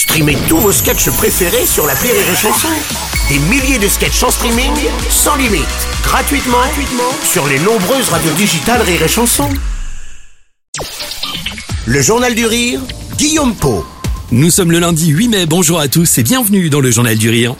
Streamez tous vos sketchs préférés sur la Rire et Chanson. Des milliers de sketchs en streaming, sans limite, gratuitement, gratuitement sur les nombreuses radios digitales Rire et Chanson. Le Journal du Rire, Guillaume Po. Nous sommes le lundi 8 mai, bonjour à tous et bienvenue dans le Journal du Rire.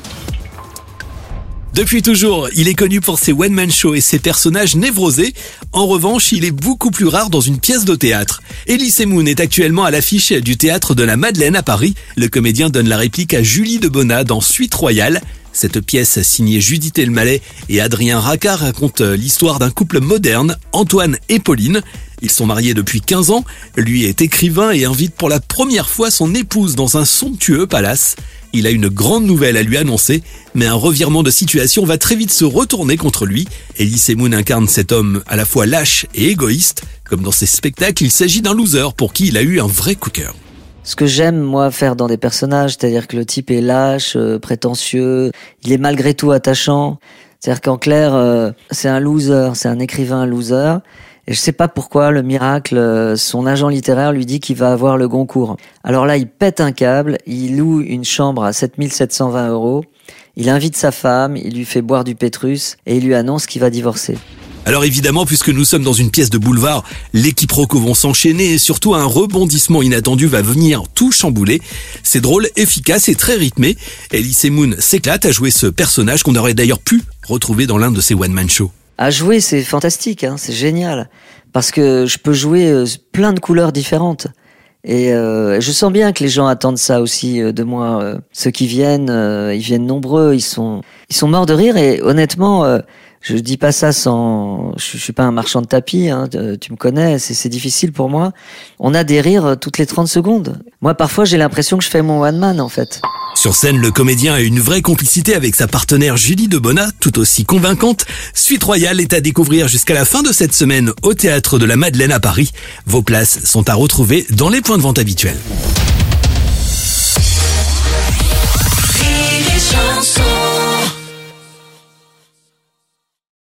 Depuis toujours, il est connu pour ses one-man shows et ses personnages névrosés. En revanche, il est beaucoup plus rare dans une pièce de théâtre. Elie Semoun est actuellement à l'affiche du théâtre de la Madeleine à Paris. Le comédien donne la réplique à Julie de Bonnat dans Suite Royale. Cette pièce signée Judith Elmaleh et Adrien Racard raconte l'histoire d'un couple moderne, Antoine et Pauline. Ils sont mariés depuis 15 ans. Lui est écrivain et invite pour la première fois son épouse dans un somptueux palace. Il a une grande nouvelle à lui annoncer, mais un revirement de situation va très vite se retourner contre lui. Elie Semoun incarne cet homme à la fois lâche et égoïste. Comme dans ses spectacles, il s'agit d'un loser pour qui il a eu un vrai coup de cœur. Ce que j'aime, moi, faire dans des personnages, c'est-à-dire que le type est lâche, euh, prétentieux, il est malgré tout attachant. C'est-à-dire qu'en clair, euh, c'est un loser, c'est un écrivain loser. Et je sais pas pourquoi, le miracle, euh, son agent littéraire lui dit qu'il va avoir le Goncourt. Alors là, il pète un câble, il loue une chambre à 7720 euros, il invite sa femme, il lui fait boire du pétrus et il lui annonce qu'il va divorcer. Alors évidemment, puisque nous sommes dans une pièce de boulevard, les quiproquos vont s'enchaîner et surtout un rebondissement inattendu va venir tout chambouler. C'est drôle, efficace et très rythmé. Elise Moon s'éclate à jouer ce personnage qu'on aurait d'ailleurs pu retrouver dans l'un de ses one-man shows. À jouer, c'est fantastique, hein, c'est génial. Parce que je peux jouer euh, plein de couleurs différentes. Et euh, je sens bien que les gens attendent ça aussi euh, de moi. ceux qui viennent, ils viennent nombreux, ils sont, ils sont morts de rire. Et honnêtement, je dis pas ça sans, je, suis pas un marchand de tapis, hein, tu me connais, c'est difficile pour moi. On a des rires toutes les 30 secondes. Moi, parfois, j'ai l'impression que je fais mon one man, en fait. Sur scène, le comédien a une vraie complicité avec sa partenaire Julie de Bonnat, tout aussi convaincante. Suite Royale est à découvrir jusqu'à la fin de cette semaine au Théâtre de la Madeleine à Paris. Vos places sont à retrouver dans les points de vente habituels.